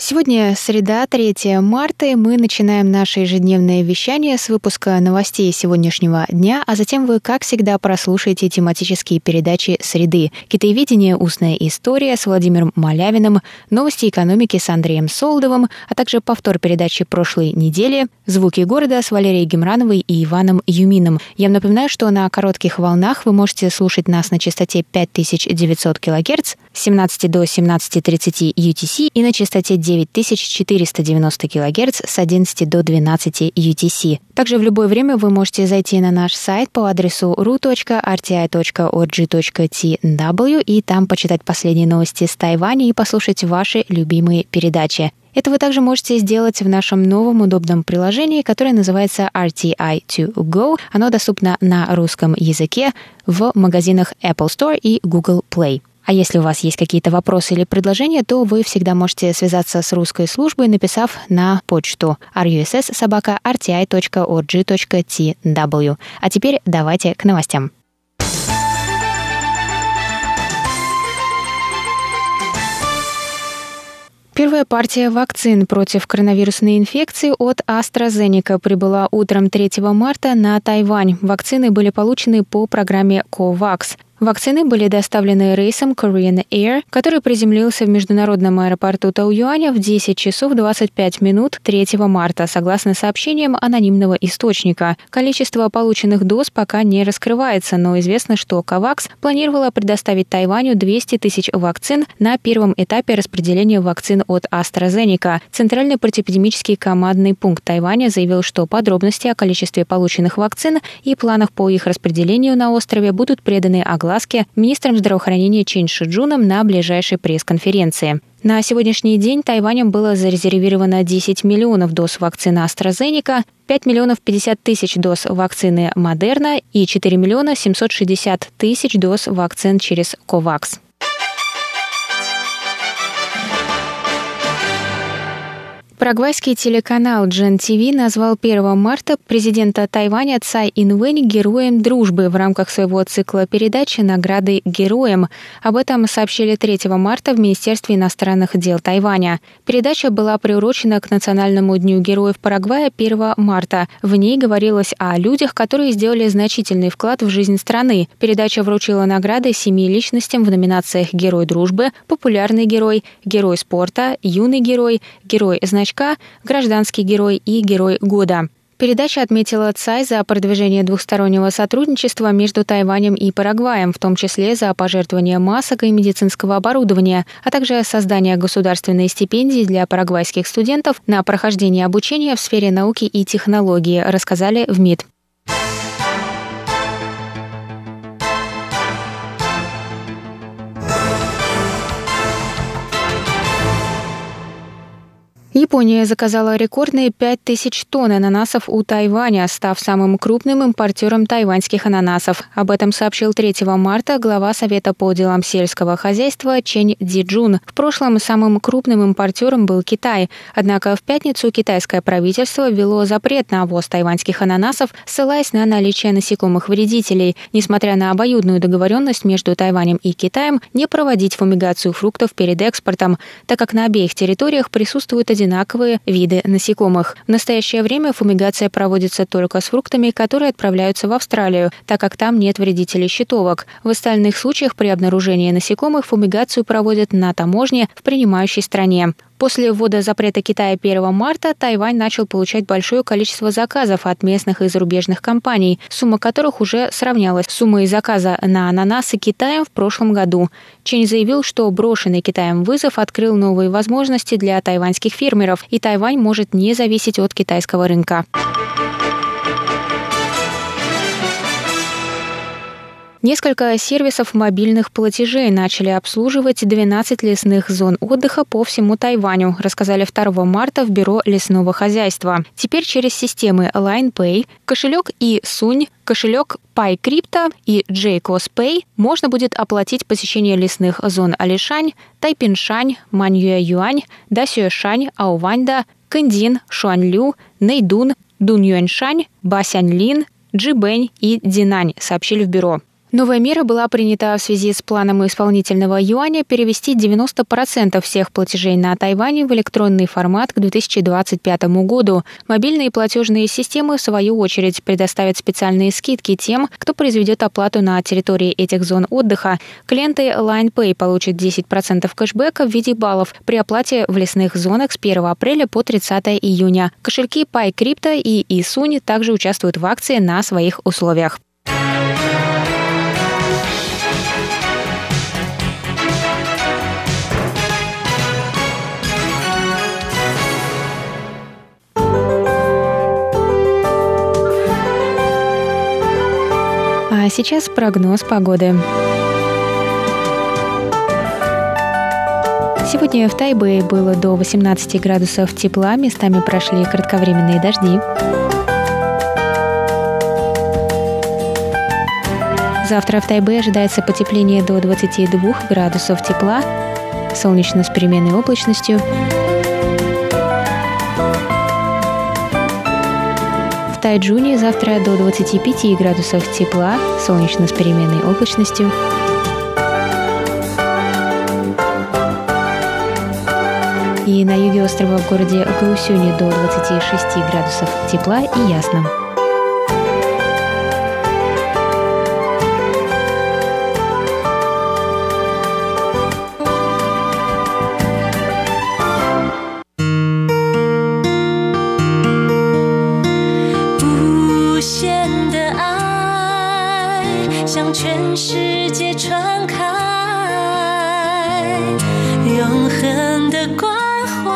Сегодня среда, 3 марта, и мы начинаем наше ежедневное вещание с выпуска новостей сегодняшнего дня, а затем вы, как всегда, прослушаете тематические передачи «Среды», «Китаеведение. Устная история» с Владимиром Малявиным, «Новости экономики» с Андреем Солдовым, а также повтор передачи прошлой недели «Звуки города» с Валерией Гемрановой и Иваном Юмином. Я напоминаю, что на коротких волнах вы можете слушать нас на частоте 5900 кГц с 17 до 17.30 UTC и на частоте 9 9490 кГц с 11 до 12 UTC. Также в любое время вы можете зайти на наш сайт по адресу ru.rti.org.tw и там почитать последние новости с Тайваня и послушать ваши любимые передачи. Это вы также можете сделать в нашем новом удобном приложении, которое называется RTI2Go. Оно доступно на русском языке в магазинах Apple Store и Google Play. А если у вас есть какие-то вопросы или предложения, то вы всегда можете связаться с русской службой, написав на почту russ.rti.org.tw. А теперь давайте к новостям. Первая партия вакцин против коронавирусной инфекции от AstraZeneca прибыла утром 3 марта на Тайвань. Вакцины были получены по программе COVAX. Вакцины были доставлены рейсом Korean Air, который приземлился в международном аэропорту Тауюаня в 10 часов 25 минут 3 марта, согласно сообщениям анонимного источника. Количество полученных доз пока не раскрывается, но известно, что COVAX планировала предоставить Тайваню 200 тысяч вакцин на первом этапе распределения вакцин от AstraZeneca. Центральный противоэпидемический командный пункт Тайваня заявил, что подробности о количестве полученных вакцин и планах по их распределению на острове будут преданы огласке огласке министром здравоохранения Чен Шиджуном на ближайшей пресс-конференции. На сегодняшний день Тайванем было зарезервировано 10 миллионов доз вакцины AstraZeneca, 5 миллионов 50 тысяч доз вакцины Модерна и 4 миллиона 760 тысяч доз вакцин через COVAX. Парагвайский телеканал Джен ТВ назвал 1 марта президента Тайваня Цай Инвэнь героем дружбы в рамках своего цикла передачи «Награды героям». Об этом сообщили 3 марта в Министерстве иностранных дел Тайваня. Передача была приурочена к Национальному дню героев Парагвая 1 марта. В ней говорилось о людях, которые сделали значительный вклад в жизнь страны. Передача вручила награды семи личностям в номинациях «Герой дружбы», «Популярный герой», «Герой спорта», «Юный герой», «Герой значительный значка «Гражданский герой» и «Герой года». Передача отметила ЦАЙ за продвижение двухстороннего сотрудничества между Тайванем и Парагваем, в том числе за пожертвование масок и медицинского оборудования, а также создание государственной стипендии для парагвайских студентов на прохождение обучения в сфере науки и технологии, рассказали в МИД. Япония заказала рекордные 5000 тонн ананасов у Тайваня, став самым крупным импортером тайваньских ананасов. Об этом сообщил 3 марта глава Совета по делам сельского хозяйства Чень Диджун. В прошлом самым крупным импортером был Китай. Однако в пятницу китайское правительство ввело запрет на ввоз тайваньских ананасов, ссылаясь на наличие насекомых вредителей. Несмотря на обоюдную договоренность между Тайванем и Китаем не проводить фумигацию фруктов перед экспортом, так как на обеих территориях присутствует один одинаковые виды насекомых. В настоящее время фумигация проводится только с фруктами, которые отправляются в Австралию, так как там нет вредителей щитовок. В остальных случаях при обнаружении насекомых фумигацию проводят на таможне в принимающей стране. После ввода запрета Китая 1 марта Тайвань начал получать большое количество заказов от местных и зарубежных компаний, сумма которых уже сравнялась с суммой заказа на ананасы Китаем в прошлом году. Чень заявил, что брошенный Китаем вызов открыл новые возможности для тайваньских фермеров, и Тайвань может не зависеть от китайского рынка. Несколько сервисов мобильных платежей начали обслуживать 12 лесных зон отдыха по всему Тайваню, рассказали 2 марта в Бюро лесного хозяйства. Теперь через системы LinePay, кошелек и Сунь, кошелек PyCrypto и JCOS Pay можно будет оплатить посещение лесных зон Алишань, Тайпиншань, Маньюэ-Юань, Дасюэшань, Ауваньда, Кэндин, Шуанлю, Нэйдун, Дуньюэньшань, Басяньлин, Джибэнь и Динань, сообщили в бюро. Новая мера была принята в связи с планом исполнительного юаня перевести 90% всех платежей на Тайване в электронный формат к 2025 году. Мобильные платежные системы, в свою очередь, предоставят специальные скидки тем, кто произведет оплату на территории этих зон отдыха. Клиенты LinePay получат 10% кэшбэка в виде баллов при оплате в лесных зонах с 1 апреля по 30 июня. Кошельки PyCrypto и eSUNY также участвуют в акции на своих условиях. Сейчас прогноз погоды. Сегодня в Тайбэе было до 18 градусов тепла, местами прошли кратковременные дожди. Завтра в Тайбе ожидается потепление до 22 градусов тепла, солнечно с переменной облачностью. Тайджуне завтра до 25 градусов тепла, солнечно с переменной облачностью. И на юге острова в городе Гаусюне до 26 градусов тепла и ясно. 的关怀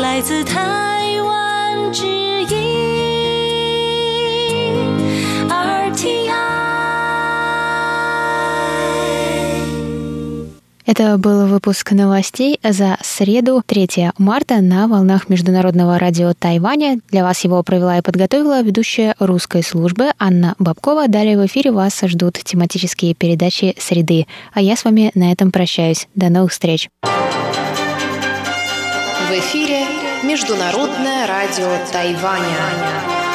来自他 Это был выпуск новостей за среду, 3 марта на волнах Международного радио Тайваня. Для вас его провела и подготовила ведущая русской службы Анна Бабкова. Далее в эфире вас ждут тематические передачи «Среды». А я с вами на этом прощаюсь. До новых встреч. В эфире Международное радио Тайваня.